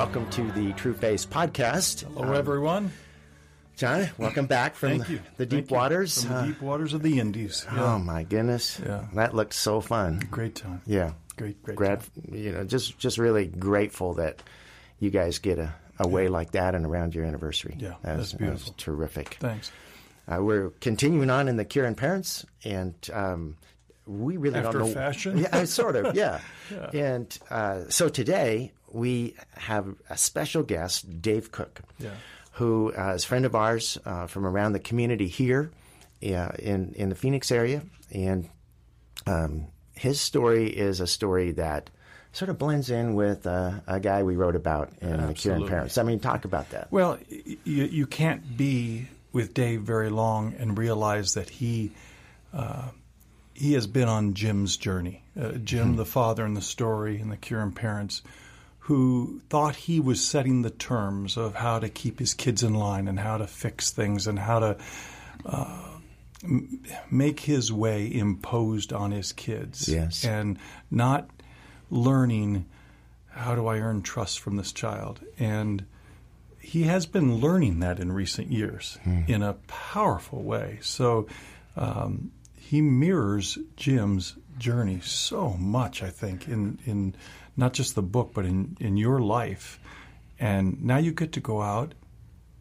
welcome to the True Face podcast. Hello, everyone. John, welcome back from Thank you. the deep Thank waters. From the Uh, deep waters of the Indies. Oh my goodness, Yeah. that looked so fun. Great time. Yeah, Great, great Grad, time. you know, just just really grateful that you guys get a, away like that and around your anniversary. Yeah, That was- that's beautiful. that terrific. Thanks. Uh, we're continuing on in the Cure and parents, and um, we really After don't know. fashion? yeah, sort of, yeah. And uh, so today we have a special guest, Dave Cook, Yeah. who uh, is a friend of ours uh, from around the community here uh, in in the Phoenix area, and um, his story is a story that sort of blends in with uh, a guy we wrote about in the Cure and Absolutely. parents. I mean, talk about that. Well, y- you, you can't be with Dave very long and realize that he uh, he has been on Jim's journey. Uh, Jim, the father in the story, and the Cure and parents, who thought he was setting the terms of how to keep his kids in line and how to fix things and how to uh, m- make his way imposed on his kids. Yes. and not learning how do I earn trust from this child and he has been learning that in recent years in a powerful way. So um, he mirrors Jim's journey so much, I think, in, in not just the book, but in, in your life. And now you get to go out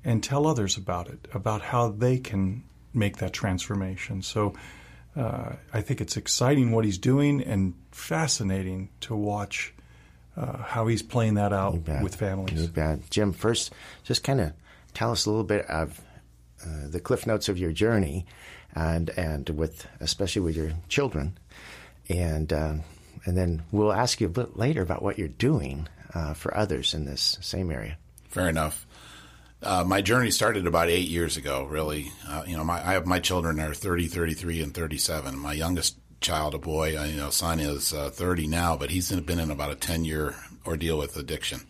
and tell others about it, about how they can make that transformation. So uh, I think it's exciting what he's doing and fascinating to watch uh, how he's playing that out with families. Jim, first, just kind of tell us a little bit of uh, the cliff notes of your journey, and and with especially with your children, and um, and then we'll ask you a bit later about what you're doing uh, for others in this same area. Fair enough. Uh, my journey started about eight years ago, really. Uh, you know, my, I have my children are 30, 33, and 37. My youngest child, a boy, uh, you know, son is uh, 30 now, but he's been in about a 10 year ordeal with addiction.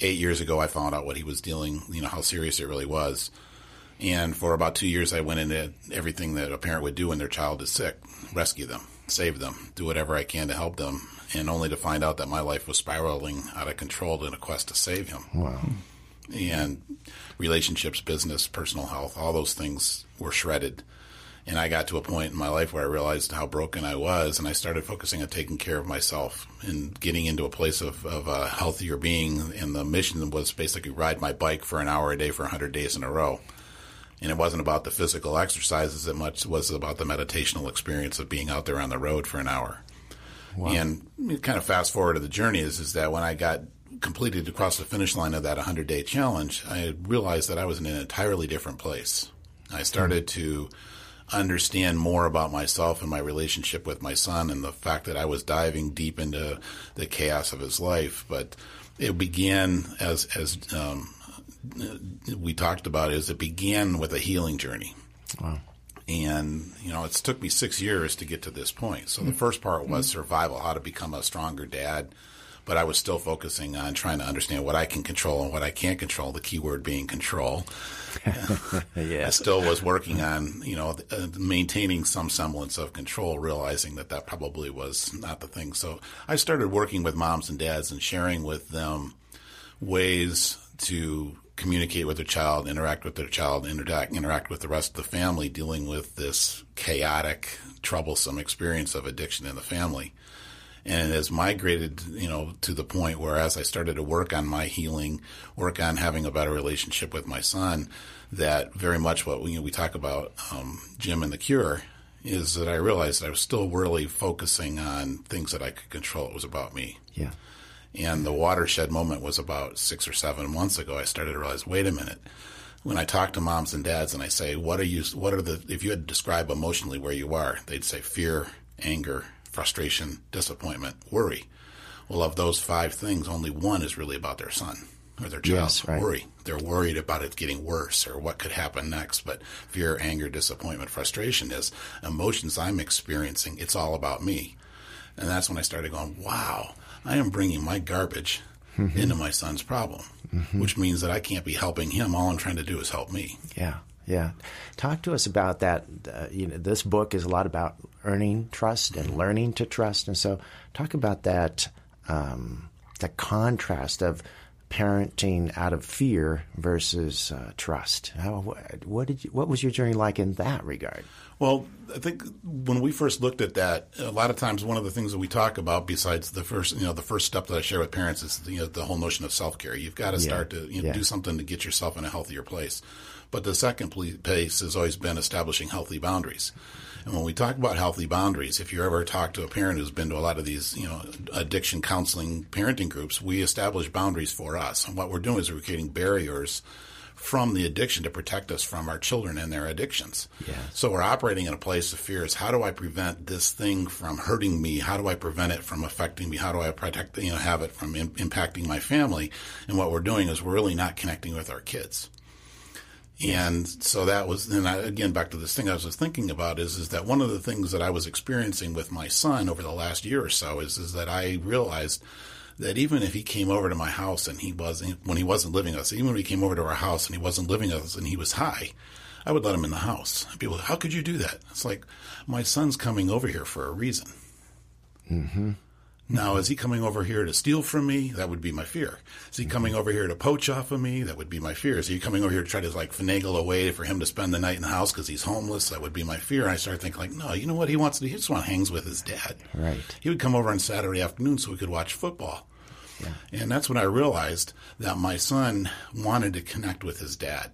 Eight years ago, I found out what he was dealing, you know, how serious it really was. And for about two years, I went into everything that a parent would do when their child is sick rescue them, save them, do whatever I can to help them, and only to find out that my life was spiraling out of control in a quest to save him Wow. and relationships, business, personal health, all those things were shredded. And I got to a point in my life where I realized how broken I was, and I started focusing on taking care of myself and getting into a place of, of a healthier being. And the mission was basically ride my bike for an hour a day for 100 days in a row. And it wasn't about the physical exercises as much as it was about the meditational experience of being out there on the road for an hour. And kind of fast forward to the journey is, is that when I got completed across the finish line of that 100 day challenge, I realized that I was in an entirely different place. I started to understand more about myself and my relationship with my son and the fact that I was diving deep into the chaos of his life. But it began as, as, um, we talked about is it began with a healing journey. Wow. And, you know, it's took me six years to get to this point. So the first part was survival, how to become a stronger dad. But I was still focusing on trying to understand what I can control and what I can't control, the key word being control. yeah. I still was working on, you know, uh, maintaining some semblance of control, realizing that that probably was not the thing. So I started working with moms and dads and sharing with them ways to communicate with their child, interact with their child, interact, interact with the rest of the family, dealing with this chaotic, troublesome experience of addiction in the family. And it has migrated, you know, to the point where as I started to work on my healing, work on having a better relationship with my son, that very much what we, you know, we talk about, um, Jim and the cure is that I realized I was still really focusing on things that I could control. It was about me. Yeah. And the watershed moment was about six or seven months ago. I started to realize, wait a minute. When I talk to moms and dads and I say, what are you, what are the, if you had to describe emotionally where you are, they'd say fear, anger, frustration, disappointment, worry. Well, of those five things, only one is really about their son or their child. Yes, right. Worry. They're worried about it getting worse or what could happen next. But fear, anger, disappointment, frustration is emotions I'm experiencing. It's all about me. And that's when I started going, wow, I am bringing my garbage into my son's problem, which means that I can't be helping him. All I'm trying to do is help me. Yeah, yeah. Talk to us about that. Uh, you know, this book is a lot about earning trust and learning to trust, and so talk about that. Um, the contrast of parenting out of fear versus uh, trust. How, what did you, what was your journey like in that regard? Well, I think when we first looked at that, a lot of times one of the things that we talk about, besides the first, you know, the first step that I share with parents is you know the whole notion of self care. You've got to start to you know, yeah. do something to get yourself in a healthier place. But the second place has always been establishing healthy boundaries. And when we talk about healthy boundaries, if you ever talk to a parent who's been to a lot of these, you know, addiction counseling parenting groups, we establish boundaries for us. And what we're doing is we're creating barriers from the addiction to protect us from our children and their addictions. Yes. So we're operating in a place of fear is how do I prevent this thing from hurting me? How do I prevent it from affecting me? How do I protect, you know, have it from Im- impacting my family? And what we're doing is we're really not connecting with our kids. And so that was, and I, again, back to this thing I was thinking about is, is that one of the things that I was experiencing with my son over the last year or so is, is that I realized that even if he came over to my house and he wasn't, when he wasn't living with us, even when he came over to our house and he wasn't living with us and he was high, I would let him in the house. People, how could you do that? It's like, my son's coming over here for a reason. Mm-hmm. Now, is he coming over here to steal from me? That would be my fear. Is he mm-hmm. coming over here to poach off of me? That would be my fear. Is he coming over here to try to like finagle a way for him to spend the night in the house because he's homeless? That would be my fear. And I started thinking like, no, you know what? He wants to, he just want to hangs with his dad. Right. He would come over on Saturday afternoon so we could watch football. Yeah. And that's when I realized that my son wanted to connect with his dad.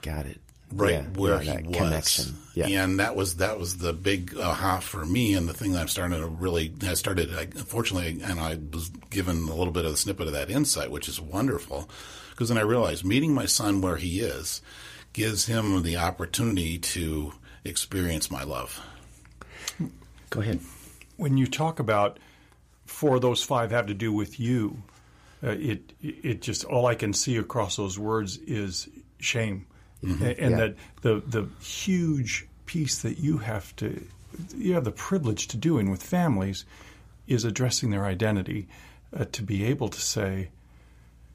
Got it right yeah, where yeah, he was. Connection. Yeah. And that was that was the big aha for me, and the thing that I'm starting to really. I started, I, unfortunately, and I was given a little bit of a snippet of that insight, which is wonderful, because then I realized meeting my son where he is gives him the opportunity to experience my love. Go ahead. When you talk about four of those five have to do with you, uh, it it just all I can see across those words is shame mm-hmm. and yeah. that the the huge piece that you have to you have the privilege to do in with families is addressing their identity uh, to be able to say,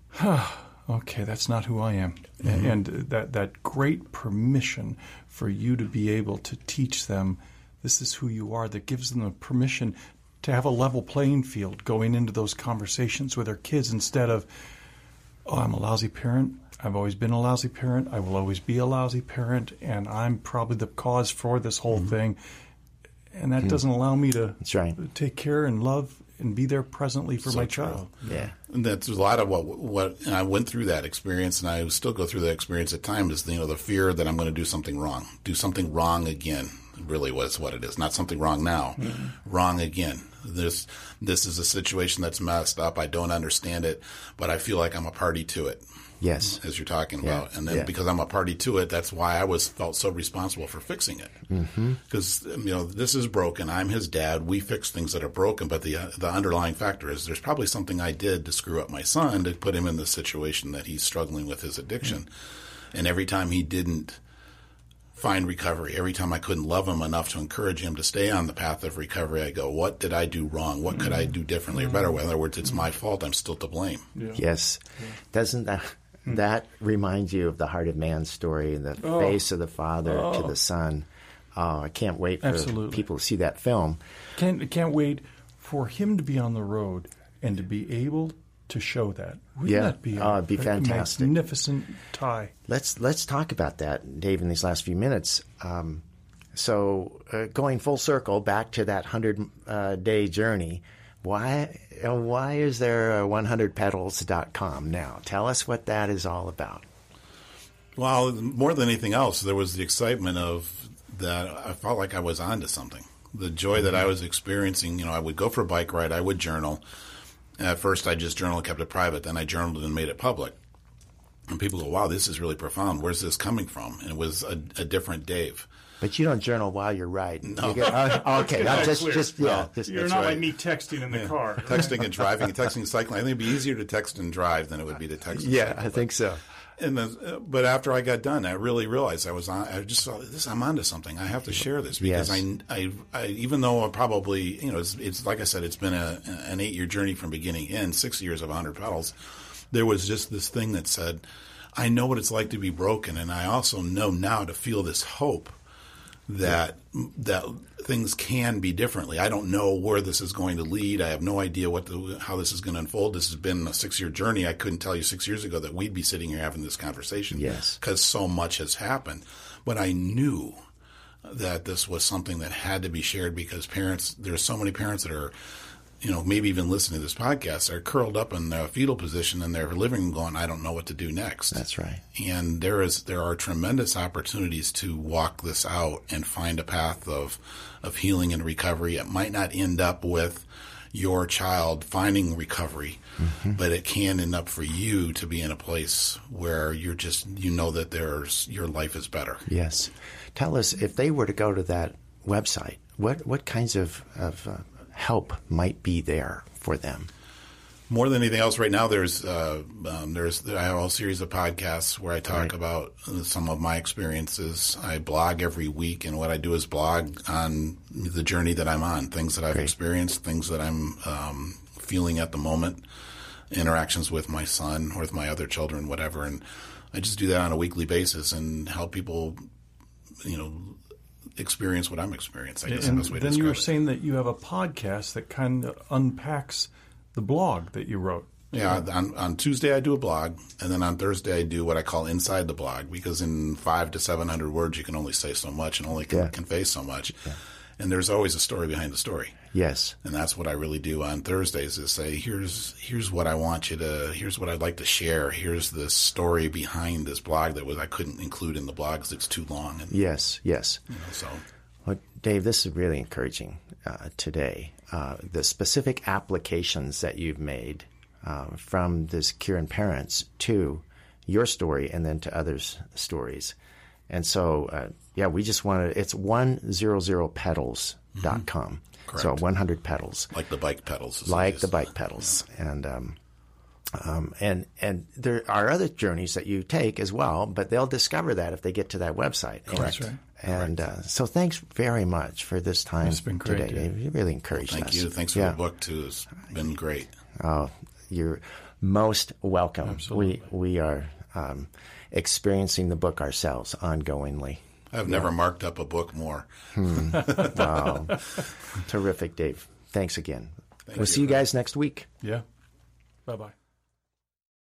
huh, okay, that's not who I am, mm-hmm. and that that great permission for you to be able to teach them this is who you are that gives them the permission to have a level playing field going into those conversations with their kids instead of oh i'm a lousy parent I've always been a lousy parent. I will always be a lousy parent, and I'm probably the cause for this whole mm-hmm. thing. And that mm-hmm. doesn't allow me to right. take care and love and be there presently for so my true. child. Yeah, and that's a lot of what what I went through that experience, and I still go through that experience at times. Is you know the fear that I'm going to do something wrong, do something wrong again. Really, was what it is. Not something wrong now, mm-hmm. wrong again. This this is a situation that's messed up. I don't understand it, but I feel like I'm a party to it. Yes, as you're talking yeah. about, and then yeah. because I'm a party to it, that's why I was felt so responsible for fixing it. Because mm-hmm. you know this is broken. I'm his dad. We fix things that are broken, but the uh, the underlying factor is there's probably something I did to screw up my son to put him in the situation that he's struggling with his addiction. Mm-hmm. And every time he didn't find recovery, every time I couldn't love him enough to encourage him to stay on the path of recovery, I go, "What did I do wrong? What could I do differently or better?" In other words, it's my fault. I'm still to blame. Yeah. Yes, doesn't that that reminds you of the heart of man story and the oh. face of the father oh. to the son. Oh, I can't wait for Absolutely. people to see that film. Can't can't wait for him to be on the road and to be able to show that. Wouldn't yeah, that be, a, uh, be fantastic, magnificent tie? Let's let's talk about that, Dave, in these last few minutes. Um, so, uh, going full circle back to that hundred uh, day journey, why why is there a 100pedals.com now? Tell us what that is all about. Well, more than anything else, there was the excitement of that I felt like I was onto something. The joy that I mm-hmm. was experiencing, you know, I would go for a bike ride, I would journal. At first, I just journaled, kept it private. Then I journaled and made it public. And people go, wow, this is really profound. Where's this coming from? And it was a, a different Dave. But you don't journal while you're riding. No. You get, uh, okay, I'm just, just, yeah. No, just, you're not right. like me texting in the yeah. car. texting and driving, and texting and cycling. I think it'd be easier to text and drive than it would be to text. yeah, cycle. I think so. And the, but after I got done, I really realized I was on. I just thought this. I'm onto something. I have to share this because yes. I, I, I, even though I probably, you know, it's, it's like I said, it's been a, an eight year journey from beginning to end, six years of 100 pedals. There was just this thing that said, I know what it's like to be broken, and I also know now to feel this hope that that things can be differently. I don't know where this is going to lead. I have no idea what the, how this is going to unfold. This has been a six year journey. I couldn't tell you six years ago that we'd be sitting here having this conversation. Yes, because so much has happened. But I knew that this was something that had to be shared because parents. There's so many parents that are you know, maybe even listening to this podcast are curled up in the fetal position in their living room going, I don't know what to do next. That's right. And there is, there are tremendous opportunities to walk this out and find a path of, of healing and recovery. It might not end up with your child finding recovery, mm-hmm. but it can end up for you to be in a place where you're just, you know that there's, your life is better. Yes. Tell us if they were to go to that website, what, what kinds of, of uh, help might be there for them? More than anything else, right now there's uh, um, there's I have a series of podcasts where I talk right. about some of my experiences. I blog every week, and what I do is blog on the journey that I'm on, things that I've Great. experienced, things that I'm um, feeling at the moment, interactions with my son or with my other children, whatever. And I just do that on a weekly basis and help people, you know, experience what I'm experiencing. I guess and the way then you were it. saying that you have a podcast that kind of unpacks the blog that you wrote. Yeah, on, on Tuesday I do a blog, and then on Thursday I do what I call inside the blog because in five to seven hundred words you can only say so much and only can yeah. convey so much. Yeah and there's always a story behind the story. Yes, and that's what I really do on Thursdays is say here's here's what I want you to here's what I'd like to share. Here's the story behind this blog that was I couldn't include in the blog because it's too long. And, yes, yes. You know, so, well, Dave, this is really encouraging uh, today. Uh, the specific applications that you've made uh, from this Curing Parents to your story and then to others' stories. And so, uh, yeah, we just wanted it's 100pedals.com. Mm-hmm. So 100 pedals. Like the bike pedals. Like the bike pedals. Yeah. And, um, um, and and there are other journeys that you take as well, but they'll discover that if they get to that website. Correct. And, and uh, so, thanks very much for this time it's been great, today. You really encouraged well, thank us. Thank you. Thanks for yeah. the book too. It's been great. Oh, you're most welcome. Absolutely. We we are um, experiencing the book ourselves ongoingly. I've never marked up a book more. Hmm. wow. Terrific, Dave. Thanks again. Thank we'll you. see you guys next week. Yeah. Bye bye.